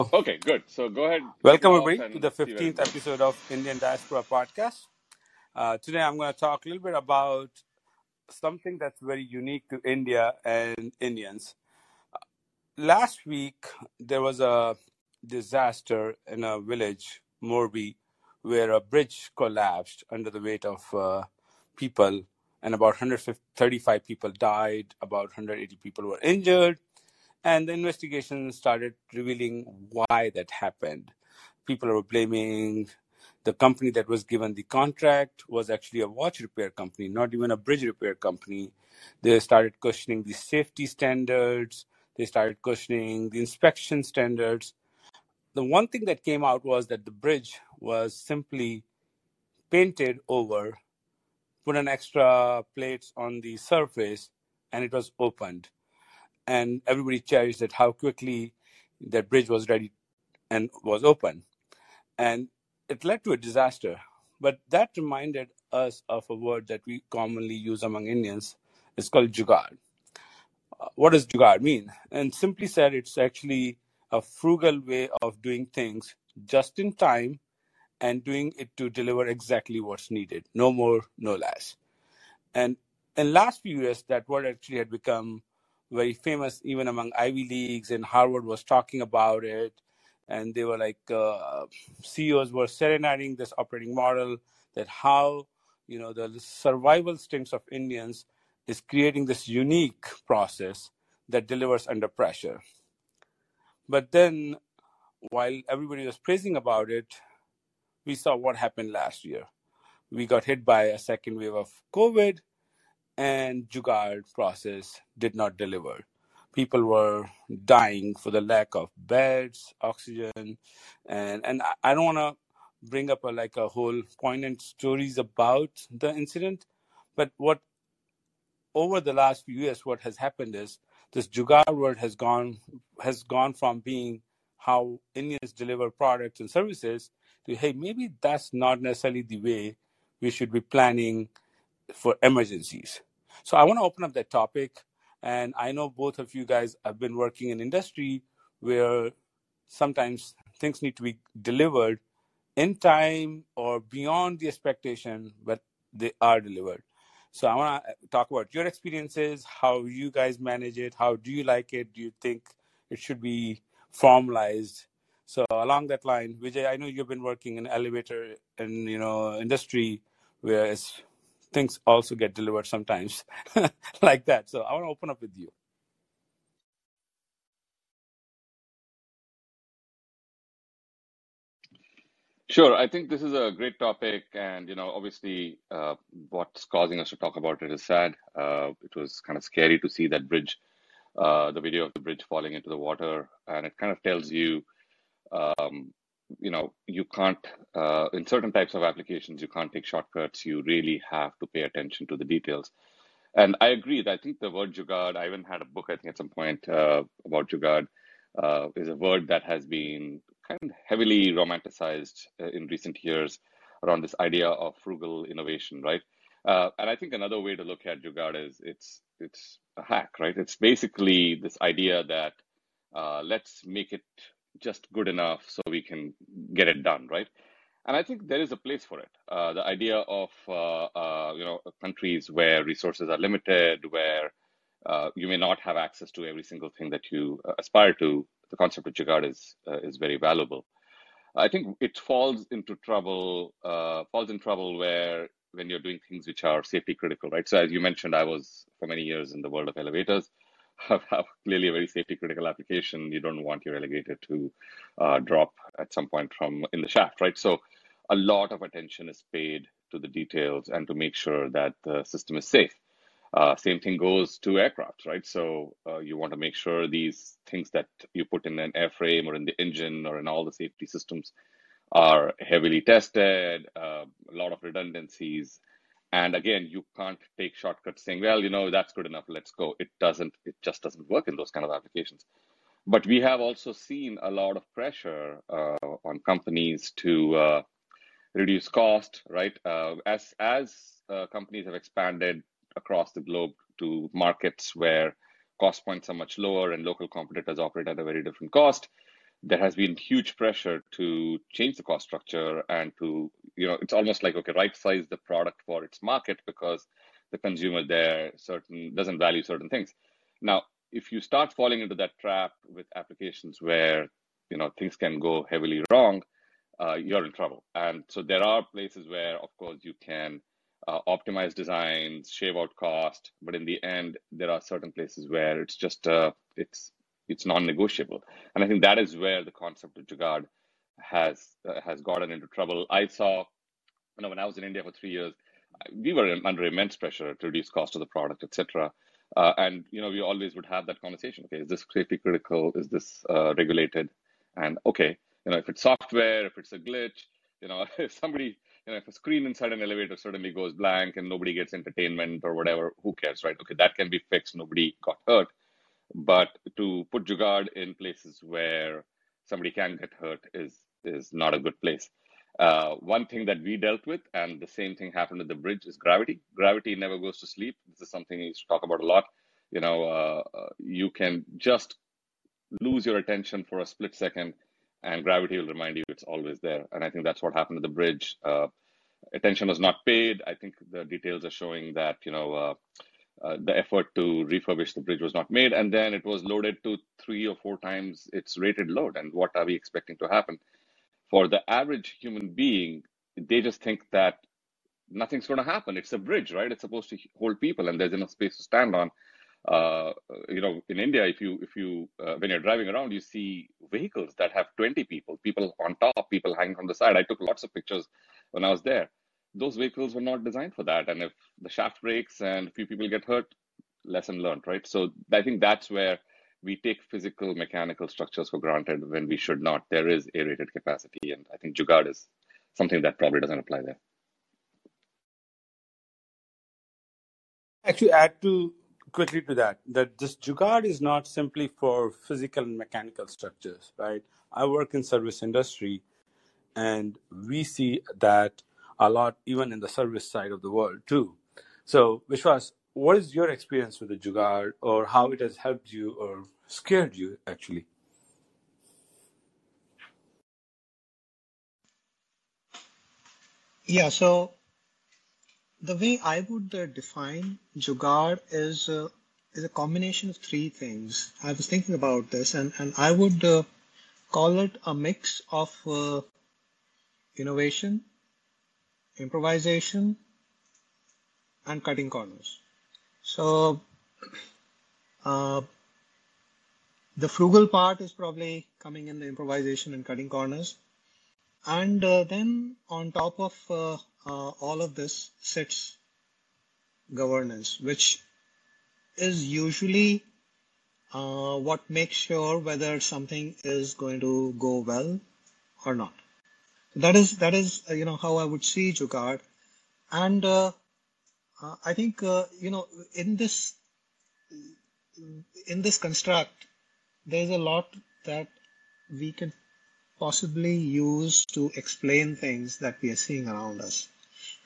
Okay, good. So go ahead, Welcome, everybody, to the see where it 15th episode of Indian Diaspora Podcast. Uh, today, I'm going to talk a little bit about something that's very unique to India and Indians. Last week, there was a disaster in a village, Morbi, where a bridge collapsed under the weight of uh, people, and about 135 people died, about 180 people were injured, and the investigation started revealing why that happened. People were blaming the company that was given the contract was actually a watch repair company, not even a bridge repair company. They started questioning the safety standards. They started questioning the inspection standards. The one thing that came out was that the bridge was simply painted over, put an extra plates on the surface, and it was opened. And everybody cherished that how quickly that bridge was ready and was open. And it led to a disaster. But that reminded us of a word that we commonly use among Indians. It's called jugaad. Uh, What does jugaad mean? And simply said, it's actually a frugal way of doing things just in time and doing it to deliver exactly what's needed. No more, no less. And in last few years, that word actually had become very famous even among Ivy Leagues, and Harvard was talking about it. And they were like, uh, CEOs were serenading this operating model that how, you know, the survival instincts of Indians is creating this unique process that delivers under pressure. But then, while everybody was praising about it, we saw what happened last year. We got hit by a second wave of COVID, and Jugaad process did not deliver. People were dying for the lack of beds, oxygen, and and I don't want to bring up a, like a whole poignant stories about the incident, but what over the last few years, what has happened is this Jugaad world has gone has gone from being how Indians deliver products and services to hey, maybe that's not necessarily the way we should be planning for emergencies. So I want to open up that topic, and I know both of you guys have been working in industry where sometimes things need to be delivered in time or beyond the expectation, but they are delivered. So I want to talk about your experiences, how you guys manage it, how do you like it? Do you think it should be formalized? So along that line, Vijay, I know you've been working in elevator and you know industry, where it's, things also get delivered sometimes like that. So I want to open up with you. Sure. I think this is a great topic, and you know, obviously, uh, what's causing us to talk about it is sad. Uh, it was kind of scary to see that bridge, uh, the video of the bridge falling into the water, and it kind of tells you, um, you know, you can't, uh, in certain types of applications, you can't take shortcuts. You really have to pay attention to the details. And I agree. that I think the word jugaad, I even had a book, I think, at some point uh, about jugaad, uh, is a word that has been kind of heavily romanticized uh, in recent years around this idea of frugal innovation, right? Uh, and I think another way to look at jugaad is it's it's a hack, right? It's basically this idea that uh, let's make it just good enough so we can get it done, right? And I think there is a place for it. Uh, the idea of uh, uh, you know countries where resources are limited, where uh, you may not have access to every single thing that you uh, aspire to. The concept of Jugaad is is very valuable. I think it falls into trouble, falls in trouble where when you're doing things which are safety critical, right? So as you mentioned, I was for many years in the world of elevators. Have, have clearly a very safety critical application. You don't want your elevator to uh, drop at some point from in the shaft, right? So a lot of attention is paid to the details and to make sure that the system is safe. Uh, same thing goes to aircraft, right? So uh, you want to make sure these things that you put in an airframe or in the engine or in all the safety systems are heavily tested, uh, a lot of redundancies. And again, you can't take shortcuts saying, well, you know, that's good enough, let's go. It doesn't, it just doesn't work in those kind of applications. But we have also seen a lot of pressure uh, on companies to uh, reduce cost, right? Uh, as as uh, companies have expanded across the globe to markets where cost points are much lower and local competitors operate at a very different cost, there has been huge pressure to change the cost structure and to, you know, it's almost like, okay, right size the product for its market because the consumer there certain doesn't value certain things. Now, if you start falling into that trap with applications where, you know, things can go heavily wrong, uh, you're in trouble. And so there are places where, of course, you can uh, optimize designs, shave out cost, but in the end, there are certain places where it's just uh, it's it's non-negotiable. And I think that is where the concept of Jugaad has uh, has gotten into trouble. I saw, you know, when I was in India for three years, we were under immense pressure to reduce cost of the product, etc. Uh, and you know, we always would have that conversation. Okay, is this safety critical? Is this uh, regulated? And okay, you know, if it's software, if it's a glitch, you know, if somebody, you know, if a screen inside an elevator suddenly goes blank and nobody gets entertainment or whatever, who cares, right? Okay, that can be fixed. Nobody got hurt. But to put Jugaad in places where somebody can get hurt is is not a good place. Uh, one thing that we dealt with, and the same thing happened with the bridge, is gravity. Gravity never goes to sleep. This is something we to talk about a lot. You know, uh, uh, you can just lose your attention for a split second, and gravity will remind you it's always there. And I think that's what happened to the bridge. Uh, attention was not paid. I think the details are showing that you know uh, the effort to refurbish the bridge was not made, and then it was loaded to three or four times its rated load. And what are we expecting to happen? For the average human being, they just think that nothing's going to happen. It's a bridge, right? It's supposed to hold people, and there's enough space to stand on. Uh, you know, in India, if you if you uh, when you're driving around, you see vehicles that have 20 people, people on top, people hanging from the side. I took lots of pictures when I was there those vehicles were not designed for that. And if the shaft breaks and a few people get hurt, lesson learned, right? So I think that's where we take physical mechanical structures for granted when we should not. There is aerated capacity, and I think Jugaad is something that probably doesn't apply there. Actually, add to quickly to that that this Jugaad is not simply for physical and mechanical structures, right? I work in service industry, and we see that a lot, even in the service side of the world too. So, Vishwas, what is your experience with the Jugaad, or how it has helped you or scared you actually? Yeah, so the way I would uh, define Jugaad is uh, is a combination of three things. I was thinking about this, and and I would uh, call it a mix of uh, innovation, improvisation and cutting corners. So uh, the frugal part is probably coming in the improvisation and cutting corners. And uh, then on top of uh, uh all of this sits governance, which is usually uh, what makes sure whether something is going to go well or not. That is that is uh, you know how I would see Jugaad, and uh, I think uh, you know in this in this construct there is a lot that we can possibly use to explain things that we are seeing around us.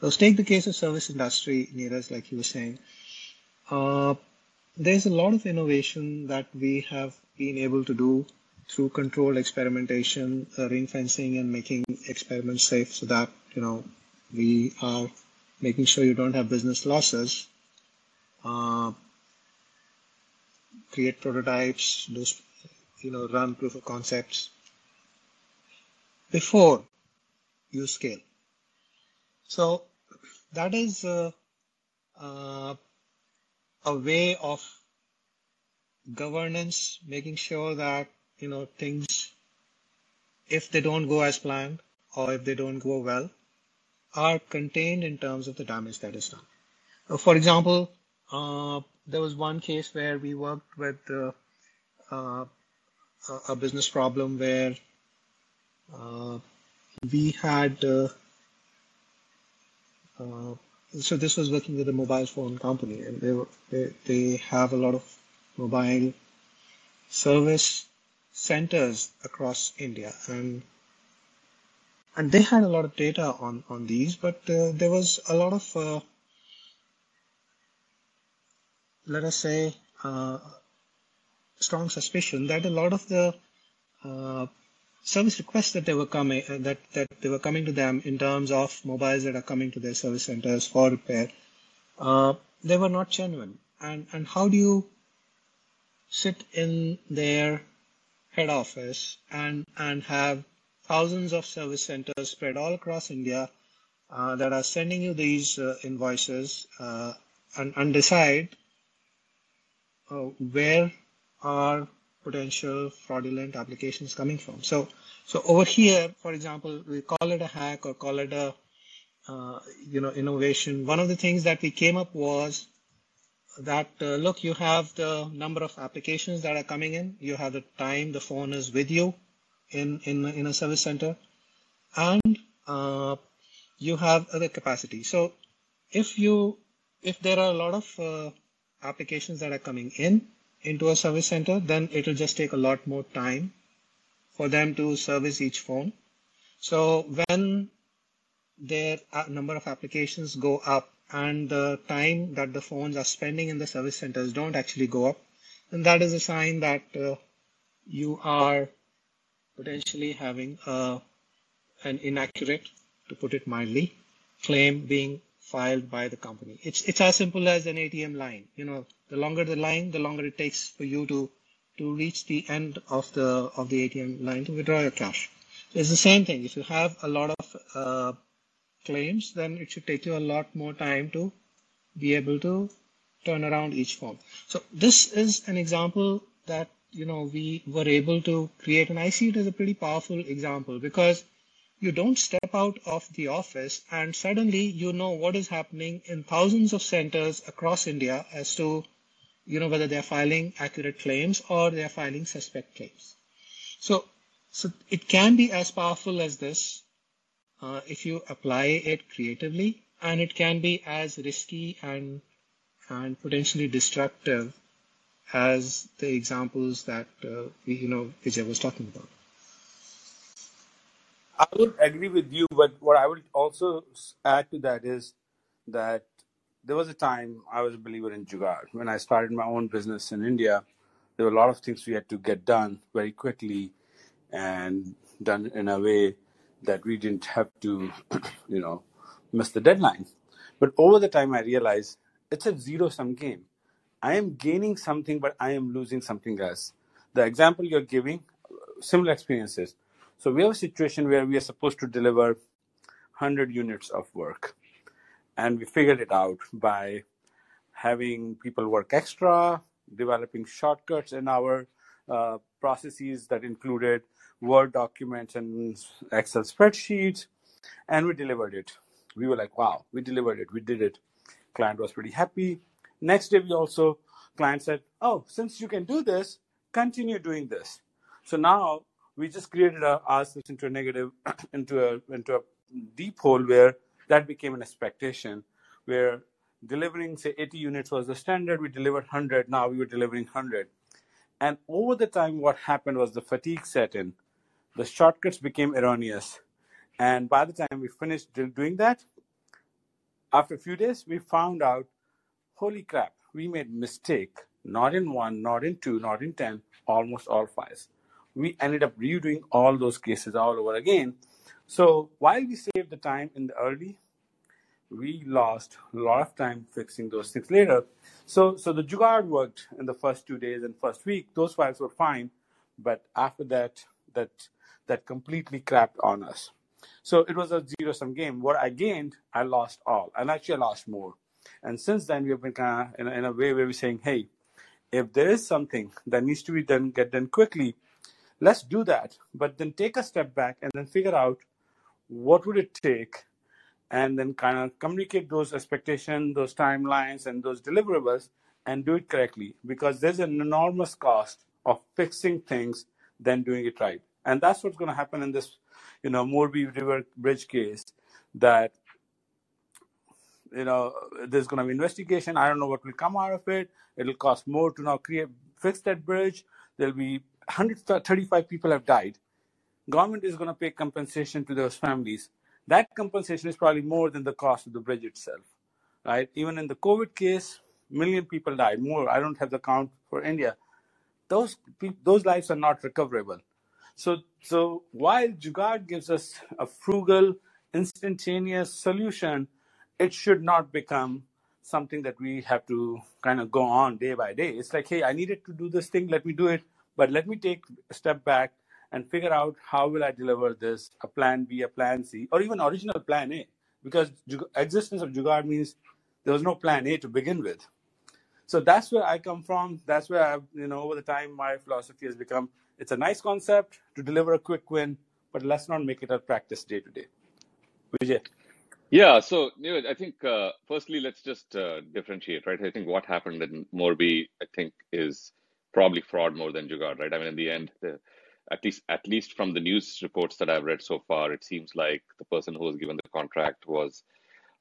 So let's take the case of service industry, Neeraj, like you were saying. Uh, there's a lot of innovation that we have been able to do through controlled experimentation, uh, ring fencing, and making experiments safe so that you know we are making sure you don't have business losses. Uh, create prototypes, do you know run proof of concepts before you scale. So that is uh, uh, a way of governance, making sure that you know things if they don't go as planned or if they don't go well are contained in terms of the damage that is done. Uh, for example, uh, there was one case where we worked with uh, uh a business problem where uh, we had so this was working with a mobile phone company and they, were, they, they have a lot of mobile service centers across India, and and they had a lot of data on on these, but uh, there was a lot of uh, let us say uh, strong suspicion that a lot of the uh, service requests that they were coming uh, that that they were coming to them in terms of mobiles that are coming to their service centers for repair, uh, they were not genuine. And and how do you sit in their head office and and have thousands of service centers spread all across India uh, that are sending you these uh, invoices uh, and, and decide uh, where are potential fraudulent applications coming from. So, so over here, for example, we call it a hack or call it a uh, you know innovation. One of the things that we came up was that uh, look, you have the number of applications that are coming in. You have the time the phone is with you in in in a service center, and uh, you have other capacity. So if you if there are a lot of uh, applications that are coming in into a service center, then it will just take a lot more time for them to service each phone. So when their uh, number of applications go up and the time that the phones are spending in the service centers don't actually go up, then that is a sign that uh, you are potentially having a, uh, an inaccurate, to put it mildly, claim being filed by the company. It's it's as simple as an ATM line. You know, the longer the line, the longer it takes for you to to reach the end of the of the ATM line to withdraw your cash. It's the same thing. If you have a lot of uh, claims, then it should take you a lot more time to be able to turn around each form. So this is an example that you know we were able to create, and I see it as a pretty powerful example because you don't step out of the office and suddenly you know what is happening in thousands of centers across India as to you know whether they're filing accurate claims or they're filing suspect claims. So, so it can be as powerful as this uh, if you apply it creatively, and it can be as risky and and potentially destructive as the examples that uh, we, you know Vijay was talking about. I would agree with you, but what I would also add to that is that there was a time I was a believer in Jugaad. When I started my own business in India, there were a lot of things we had to get done very quickly and done in a way that we didn't have to, you know, miss the deadline. But over the time, I realized it's a zero sum game. I am gaining something, but I am losing something else. The example you're giving, similar experiences. So we have a situation where we are supposed to deliver 100 units of work. And we figured it out by having people work extra, developing shortcuts in our uh, processes that included Word documents and Excel spreadsheets. And we delivered it. We were like, wow, we delivered it. We did it. Client was pretty happy. Next day, we also, client said, oh, since you can do this, continue doing this. So now we just created ourselves into a negative, into a into a deep hole where that became an expectation, where delivering say 80 units was the standard. We delivered 100. Now we were delivering 100, and over the time, what happened was the fatigue set in. The shortcuts became erroneous, and by the time we finished doing that, after a few days, we found out, holy crap, we made mistake. Not in one, not in two, not in ten, almost all files we ended up redoing all those cases all over again. So while we saved the time in the early, we lost a lot of time fixing those things later. So so the Jugaad worked in the first two days and first week. Those files were fine, but after that, that that completely crapped on us. So it was a zero sum game. What I gained, I lost all, and actually I lost more. And since then, we have been kind of in a, in a way where we're saying, hey, if there is something that needs to be done, get done quickly, let's do that but then take a step back and then figure out what would it take and then kind of communicate those expectations those timelines and those deliverables and do it correctly because there's an enormous cost of fixing things than doing it right and that's what's going to happen in this you know morbi river bridge case that you know there's going to be investigation i don't know what will come out of it it'll cost more to now create fix that bridge there'll be 135 people have died. Government is going to pay compensation to those families. That compensation is probably more than the cost of the bridge itself, right? Even in the COVID case, million people died. More, I don't have the count for India. Those those lives are not recoverable. So, so while Jugaad gives us a frugal, instantaneous solution, it should not become something that we have to kind of go on day by day. It's like, hey, I needed to do this thing, let me do it, but let me take a step back and figure out how will I deliver this, a plan B, a plan C, or even original plan A, because existence of Jugaad means there was no plan A to begin with. So that's where I come from. That's where I've, you know, over the time, my philosophy has become it's a nice concept to deliver a quick win, but let's not make it a practice day to day. Vijay. Yeah, so know, I think uh, firstly, let's just uh, differentiate, right? I think what happened in Morbi, I think, is probably fraud more than Jugaad, right? I mean, in the end, the, at least at least from the news reports that I've read so far, it seems like the person who was given the contract was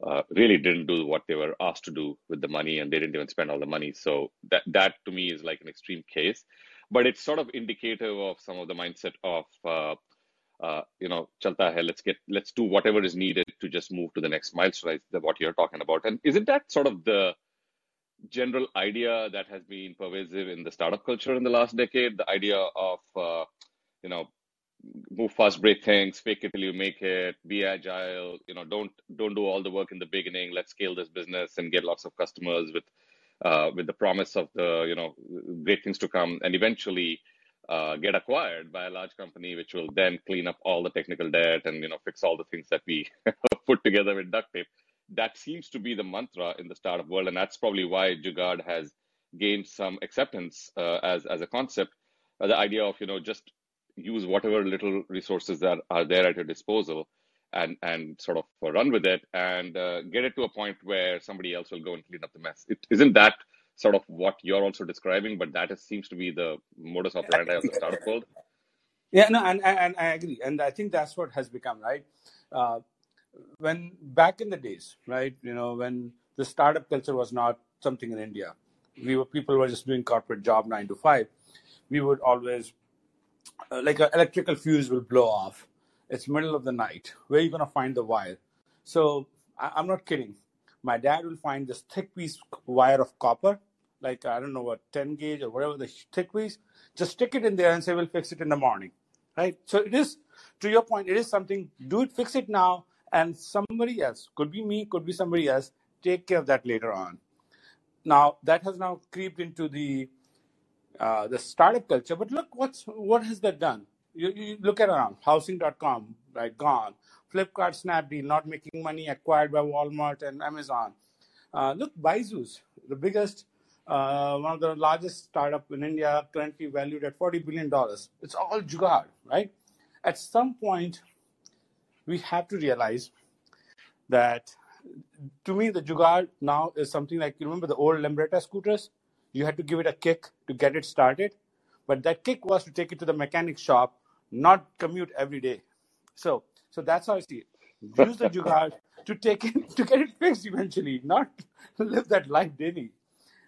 uh, really didn't do what they were asked to do with the money, and they didn't even spend all the money. So that that to me is like an extreme case, but it's sort of indicative of some of the mindset of uh, uh, you know, chalta hai, let's get let's do whatever is needed to just move to the next milestone. What you're talking about, and isn't that sort of the general idea that has been pervasive in the startup culture in the last decade? The idea of uh, you know move fast, break things, fake it till you make it, be agile. You know, don't don't do all the work in the beginning. Let's scale this business and get lots of customers with uh, with the promise of the you know great things to come, and eventually uh, get acquired by a large company, which will then clean up all the technical debt and you know fix all the things that we put together with duct tape. That seems to be the mantra in the startup world, and that's probably why Jugaad has gained some acceptance uh, as as a concept. Uh, the idea of you know just use whatever little resources that are there at your disposal and and sort of run with it and uh, get it to a point where somebody else will go and clean up the mess. It, isn't that sort of what you're also describing? But that is, seems to be the modus operandi of the startup world. Yeah, no, and, and I agree, and I think that's what has become right. Uh, when back in the days, right, you know, when the startup culture was not something in India, we were people were just doing corporate job nine to five. We would always Uh, like an electrical fuse will blow off. It's middle of the night. Where are you gonna find the wire? So I, I'm not kidding. My dad will find this thick piece wire of copper, like I don't know what 10 gauge or whatever the thick piece. Just stick it in there and say we'll fix it in the morning, right? So it is to your point. It is something. Do it, fix it now, and somebody else could be me, could be somebody else. Take care of that later on. Now that has now creeped into the uh, the startup culture. But look, what's what has that done? You, you look at around housing.com, right? Gone. Flipkart, Snapdeal, not making money, acquired by Walmart and Amazon. Uh, look, Byju's, the biggest, uh, one of the largest startup in India, currently valued at forty billion dollars. It's all jugaad, right? At some point, we have to realize that. To me, the jugaad now is something like you remember the old Lambretta scooters you had to give it a kick to get it started. But that kick was to take it to the mechanic shop, not commute every day. So, so that's how I see it. Use the jugaad to take it to get it fixed eventually, not live that life daily,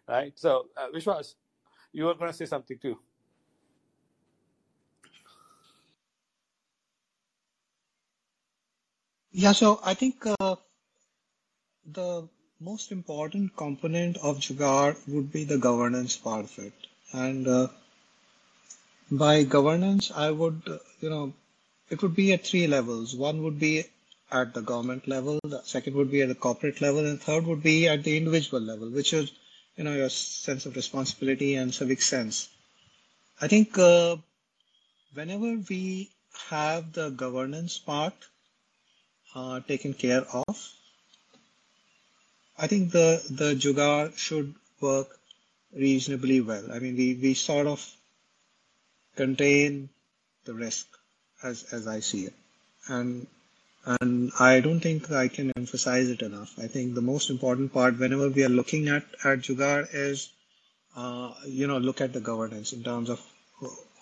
right? So, uh, Vishwas, you were going to say something too. Yeah, so I think uh, the most important component of Jugaad would be the governance part of it. And uh, by governance, I would, you know, it would be at three levels. One would be at the government level, the second would be at the corporate level, and third would be at the individual level, which is, you know, your sense of responsibility and civic sense. I think uh, whenever we have the governance part uh, taken care of, I think the the Jugaad should work reasonably well. I mean, we, we sort of contain the risk as as I see it, and and I don't think I can emphasize it enough. I think the most important part whenever we are looking at at Jugaad is, uh, you know, look at the governance in terms of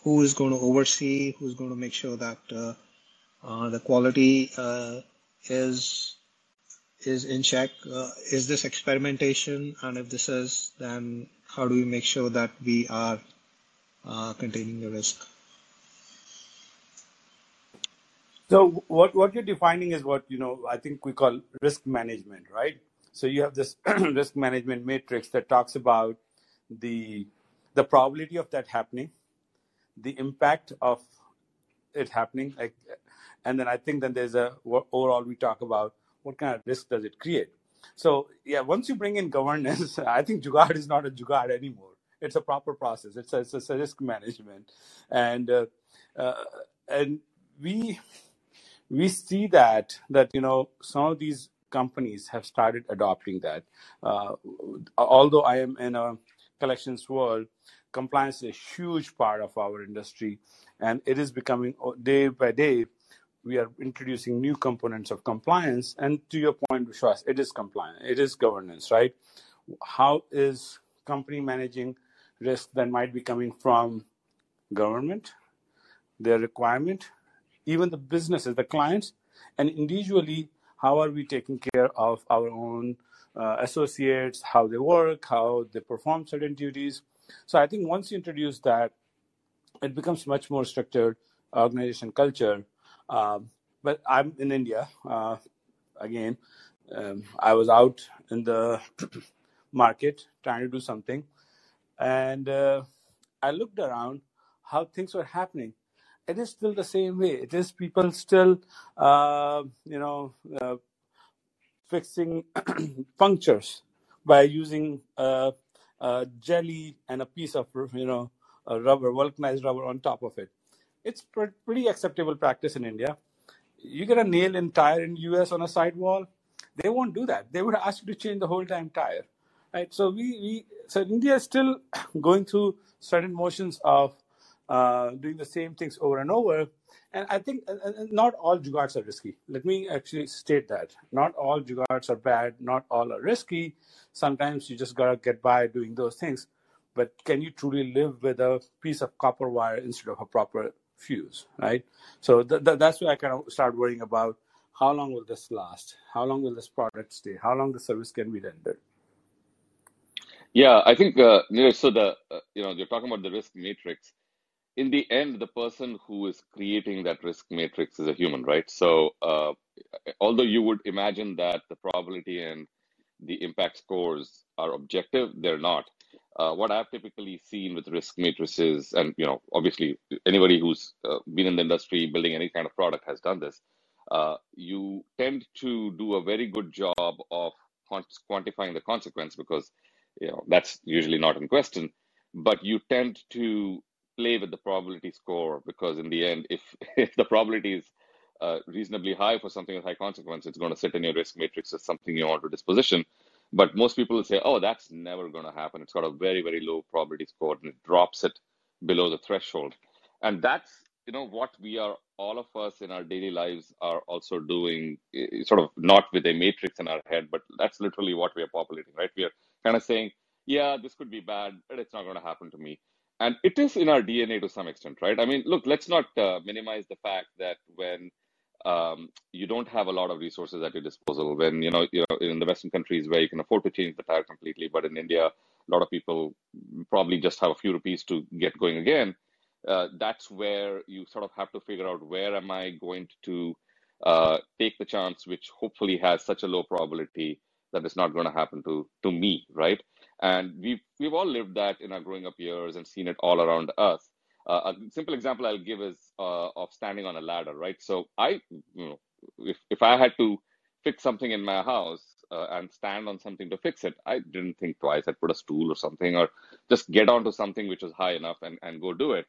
who is going to oversee, who's going to make sure that uh, uh, the quality uh, is is in check? Uh, is this experimentation? And if this is, then how do we make sure that we are uh, containing the risk? So what, what you're defining is what, you know, I think we call risk management, right? So you have this risk management matrix that talks about the, the probability of that happening, the impact of it happening. Like, and then I think then there's a overall we talk about what kind of risk does it create. So yeah, once you bring in governance, I think Jugaad is not a Jugaad anymore. It's a proper process. It's a, it's a risk management, and uh, uh, and we we see that that you know some of these companies have started adopting that. Uh, although I am in a collections world, compliance is a huge part of our industry, and it is becoming day by day. We are introducing new components of compliance, and to your point, Vishwas, it is compliance, it is governance, right? How is company managing risk that might be coming from government, their requirement, even the businesses, the clients, and individually, how are we taking care of our own uh, associates, how they work, how they perform certain duties. So I think once you introduce that, it becomes much more structured organization culture. Um, but I'm in India uh, again. Um, I was out in the market trying to do something, and uh, I looked around how things were happening. It is still the same way. It is people still, uh, you know, uh, fixing punctures by using a, a jelly and a piece of, you know, rubber, vulcanized rubber on top of it. It's pretty acceptable practice in India. You get a nail in tire in US on a sidewall, they won't do that. They would ask you to change the whole damn tire right? So we, we so India is still going through certain motions of uh, doing the same things over and over. And I think not all jugaads are risky. Let me actually state that. Not all jugaads are bad. Not all are risky. Sometimes you just gotta get by doing those things. But can you truly live with a piece of copper wire instead of a proper fuse, right? So th- th- that's where I kind of start worrying about how long will this last? How long will this product stay? How long the service can be rendered? Yeah, I think uh, so. The uh, you know you're talking about the risk matrix. In the end, the person who is creating that risk matrix is a human, right? So, uh, although you would imagine that the probability and the impact scores are objective, they're not. Uh, what I've typically seen with risk matrices, and you know, obviously, anybody who's uh, been in the industry building any kind of product has done this. Uh, you tend to do a very good job of quantifying the consequence because you know that's usually not in question but you tend to play with the probability score because in the end if if the probability is uh, reasonably high for something with high consequence it's going to sit in your risk matrix as something you want to disposition but most people say oh that's never going to happen it's got a very very low probability score and it drops it below the threshold and that's you know what we are all of us in our daily lives are also doing sort of not with a matrix in our head but that's literally what we are populating right we are kind of saying, yeah, this could be bad, but it's not going to happen to me. And it is in our DNA to some extent, right? I mean, look, let's not uh, minimize the fact that when um, you don't have a lot of resources at your disposal, when you know, you know, in the Western countries where you can afford to change the tire completely, but in India, a lot of people probably just have a few rupees to get going again. Uh, that's where you sort of have to figure out where am I going to uh, take the chance, which hopefully has such a low probability that it's not going to happen to to me, right? And we've we've all lived that in our growing up years and seen it all around us. Uh, a simple example I'll give is uh, of standing on a ladder, right? So I, you know, if if I had to fix something in my house uh, and stand on something to fix it, I didn't think twice. I'd put a stool or something, or just get onto something which was high enough and and go do it.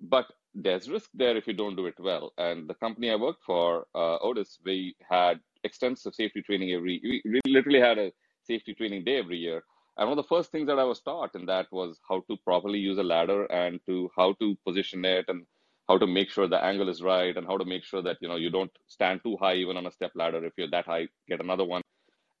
But there's risk there if you don't do it well. And the company I worked for, uh, Otis, we had extensive safety training every. We literally had a safety training day every year. And one of the first things that I was taught in that was how to properly use a ladder and to how to position it and how to make sure the angle is right and how to make sure that you know you don't stand too high even on a step ladder. If you're that high, get another one.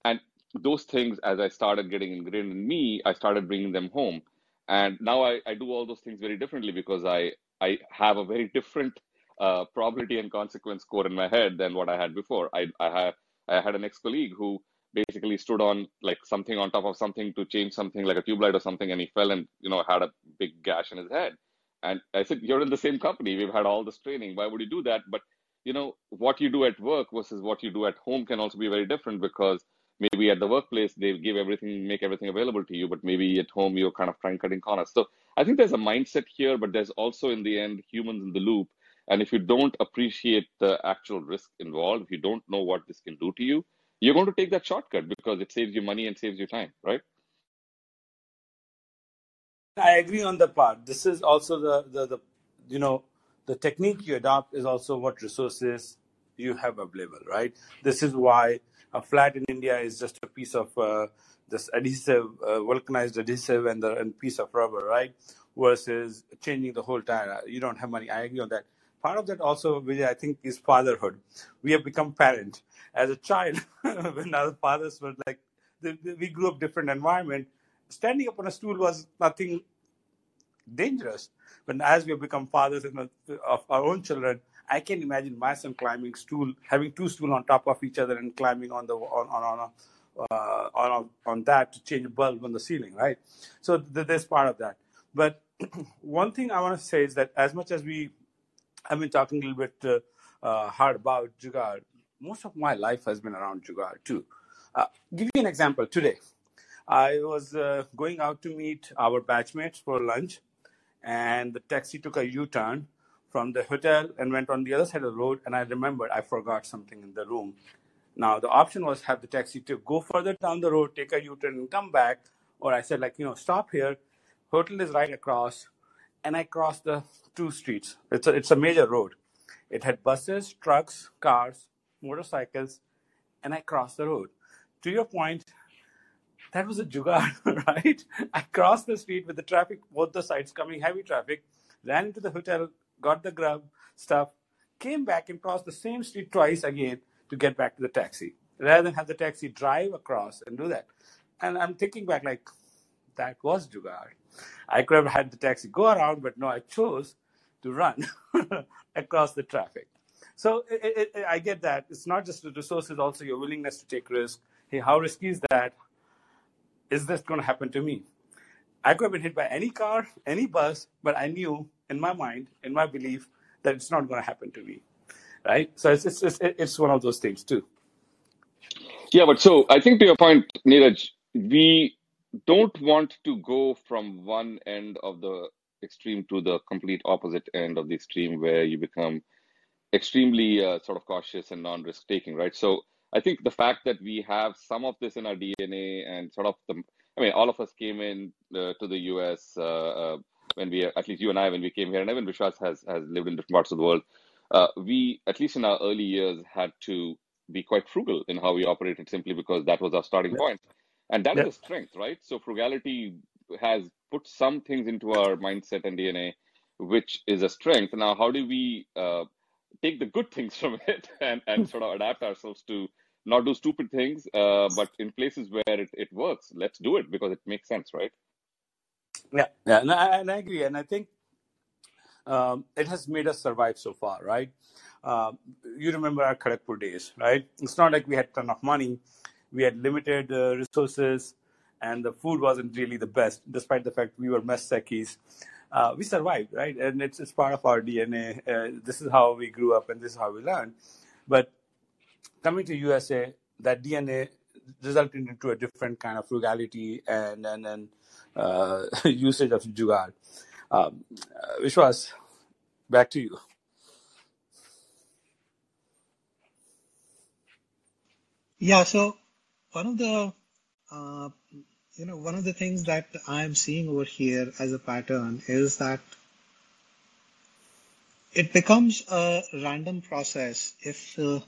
And those things, as I started getting ingrained in me, I started bringing them home. And now I, I do all those things very differently because I I have a very different uh, probability and consequence score in my head than what I had before. I I have I had an ex colleague who basically stood on like something on top of something to change something like a tube light or something, and he fell and you know had a big gash in his head. And I said, "You're in the same company. We've had all this training. Why would you do that?" But you know what you do at work versus what you do at home can also be very different because maybe at the workplace they give everything make everything available to you but maybe at home you're kind of trying cutting corners so i think there's a mindset here but there's also in the end humans in the loop And if you don't appreciate the actual risk involved, if you don't know what this can do to you, you're going to take that shortcut because it saves you money and saves you time, right? I agree on the part. This is also the, the, the you know the technique you adopt is also what resources you have available, right? This is why a flat in India is just a piece of uh, this adhesive, uh, vulcanized adhesive, and the and piece of rubber, right? Versus changing the whole tire. You don't have money. I agree on that. Part of that also, which I think, is fatherhood. We have become parent. As a child, when our fathers were like, we grew up different environment. Standing up on a stool was nothing dangerous. But as we have become fathers of our own children, I can imagine my son climbing stool, having two stools on top of each other and climbing on the on on on, a, uh, on, on that to change a bulb on the ceiling, right? So th- part of that. But one thing I want to say is that as much as we have been talking a little bit uh, uh, hard about Jugaad, most of my life has been around Jugaad too. Uh, give you an example. Today, I was uh, going out to meet our batchmates for lunch, and the taxi took a U-turn from the hotel and went on the other side of the road. And I remembered I forgot something in the room. Now the option was have the taxi to go further down the road, take a U-turn, and come back, or I said like you know stop here. Hotel is right across, and I crossed the two streets. It's a it's a major road. It had buses, trucks, cars, motorcycles, and I crossed the road. To your point, that was a jugaad, right? I crossed the street with the traffic, both the sides coming heavy traffic, ran into the hotel, got the grub stuff, came back and crossed the same street twice again to get back to the taxi, rather than have the taxi drive across and do that. And I'm thinking back, like, that was jugaad. I could have had the taxi go around, but no, I chose to run across the traffic. So it, it, I get that. It's not just the resources, also your willingness to take risk. Hey, how risky is that? is this going to happen to me? I could have been hit by any car, any bus, but I knew in my mind, in my belief, that it's not going to happen to me, right? So it's it's it's, it's one of those things too. Yeah, but so I think to your point, Neeraj, we don't want to go from one end of the extreme to the complete opposite end of the extreme, where you become extremely uh, sort of cautious and non-risk taking, right? So I think the fact that we have some of this in our DNA and sort of the, I mean, all of us came in uh, to the US uh, uh, when we, at least you and I, when we came here, and even Vishwas has, has lived in different parts of the world. Uh, we, at least in our early years, had to be quite frugal in how we operated simply because that was our starting point. And that is a strength, right? So frugality has put some things into our mindset and DNA, which is a strength. Now, how do we uh, take the good things from it and, and sort of adapt ourselves to not do stupid things, uh, but in places where it, it works, let's do it because it makes sense, right? Yeah, yeah, and I, and I agree, and I think um, it has made us survive so far, right? Uh, you remember our Kharagpur days, right? It's not like we had ton of money; we had limited uh, resources, and the food wasn't really the best, despite the fact we were mess. Uh, we survived, right? And it's, it's part of our DNA. Uh, this is how we grew up, and this is how we learned. But coming to USA, that DNA resulted into a different kind of frugality and and, and uh, usage of jugaad. Um, uh, Vishwas, back to you. Yeah, so one of the uh, you know one of the things that I'm seeing over here as a pattern is that it becomes a random process if uh,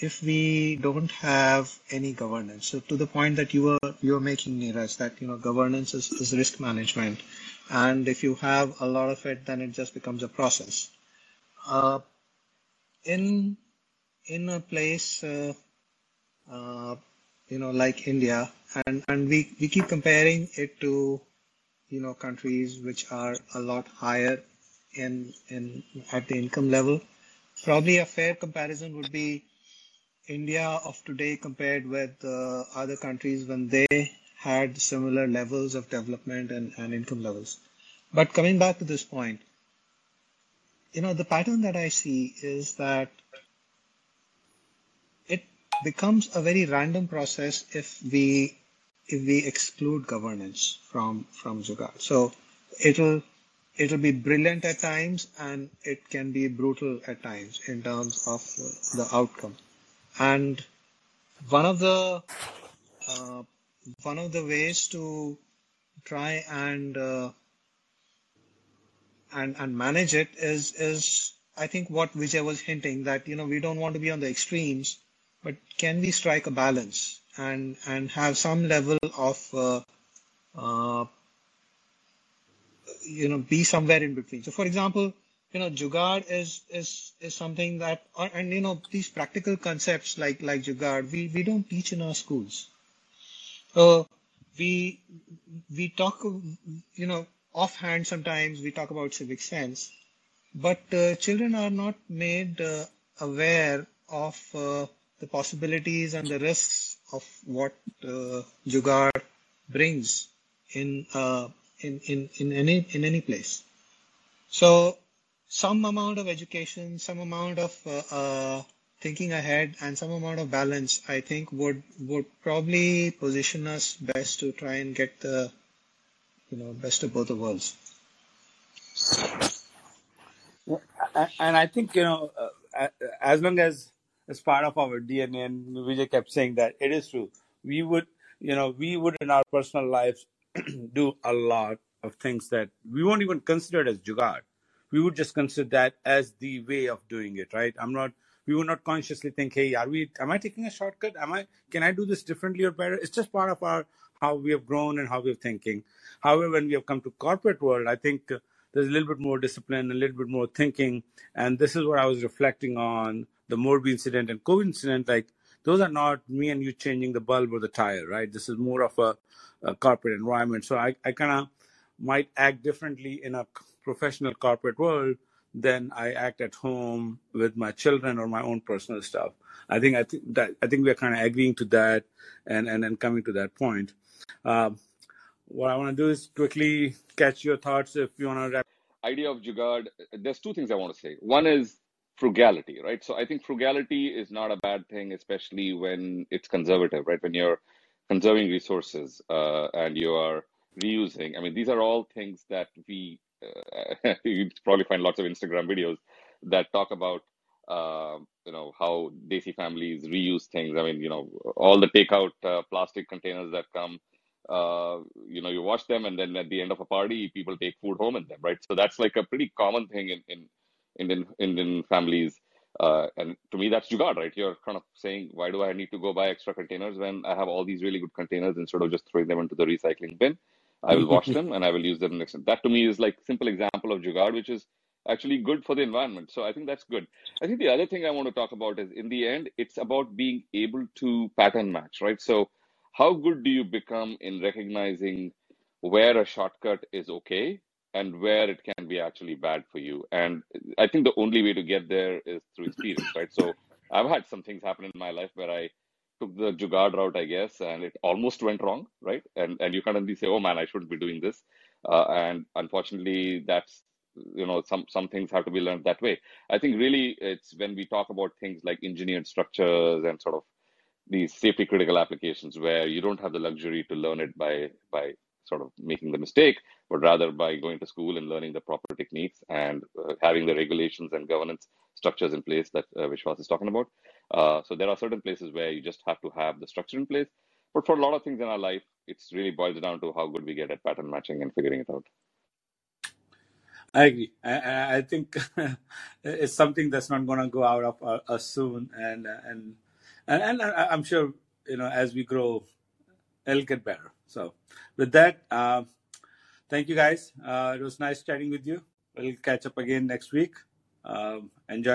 if we don't have any governance. So to the point that you were you were making, Neeraj, that you know governance is, is risk management, and if you have a lot of it, then it just becomes a process. Uh, in in a place uh, uh, you know like India, and and we we keep comparing it to you know countries which are a lot higher in in at the income level. Probably a fair comparison would be India of today compared with uh, other countries when they had similar levels of development and, and income levels. But coming back to this point, you know, the pattern that I see is that becomes a very random process if we if we exclude governance from from Jugaad. So it'll it'll be brilliant at times and it can be brutal at times in terms of the outcome. And one of the uh, one of the ways to try and uh, and and manage it is is I think what Vijay was hinting that you know we don't want to be on the extremes, but can we strike a balance and and have some level of uh, uh, you know be somewhere in between. So for example, you know jugaad is is is something that and you know these practical concepts like like jugaad we we don't teach in our schools. So we we talk you know offhand sometimes we talk about civic sense, but uh, children are not made uh, aware of uh, the possibilities and the risks of what uh, brings in uh, in, in, in any in any place. So some amount of education, some amount of uh, uh, thinking ahead, and some amount of balance, I think would would probably position us best to try and get the you know best of both the worlds. And I think you know, uh, as long as as part of our DNA, and Vijay kept saying that it is true. We would, you know, we would in our personal lives do a lot of things that we won't even consider as jugaad. We would just consider that as the way of doing it, right? I'm not. We would not consciously think, "Hey, are we? Am I taking a shortcut? Am I? Can I do this differently or better?" It's just part of our how we have grown and how we're thinking. However, when we have come to corporate world, I think uh, there's a little bit more discipline, a little bit more thinking, and this is what I was reflecting on the Morbi incident and COVID incident. Like those are not me and you changing the bulb or the tire, right? This is more of a, a corporate environment. So I, I kind of might act differently in a professional corporate world than I act at home with my children or my own personal stuff. I think I think that I think we're kind of agreeing to that and and then coming to that point. Um, what I want to do is quickly catch your thoughts if you want to wrap. Idea of jugaad. There's two things I want to say. One is frugality, right? So I think frugality is not a bad thing, especially when it's conservative, right? When you're conserving resources uh, and you are reusing. I mean, these are all things that we uh, you probably find lots of Instagram videos that talk about uh, you know how Desi families reuse things. I mean, you know, all the takeout uh, plastic containers that come. Uh, you know, you wash them, and then at the end of a party, people take food home in them, right? So that's like a pretty common thing in in Indian Indian families. Uh, and to me, that's jugaad, right? You're kind of saying, why do I need to go buy extra containers when I have all these really good containers instead of just throwing them into the recycling bin? I will wash them and I will use them next time. That to me is like simple example of jugaad, which is actually good for the environment. So I think that's good. I think the other thing I want to talk about is in the end, it's about being able to pattern match, right? So how good do you become in recognizing where a shortcut is okay and where it can be actually bad for you? And I think the only way to get there is through experience, right? So I've had some things happen in my life where I took the jugaad route, I guess, and it almost went wrong, right? And and you kind of say, oh man, I shouldn't be doing this. Uh, and unfortunately, that's you know some some things have to be learned that way. I think really it's when we talk about things like engineered structures and sort of these safety critical applications where you don't have the luxury to learn it by by sort of making the mistake, but rather by going to school and learning the proper techniques and uh, having the regulations and governance structures in place that uh, Vishwas is talking about. Uh, so there are certain places where you just have to have the structure in place. But for a lot of things in our life, it's really boils down to how good we get at pattern matching and figuring it out. I agree. I, I think it's something that's not going to go out of uh, us soon, and and and, and I'm sure you know as we grow, it'll get better. So with that, uh, thank you guys. Uh, it was nice chatting with you. We'll catch up again next week. Um, enjoy.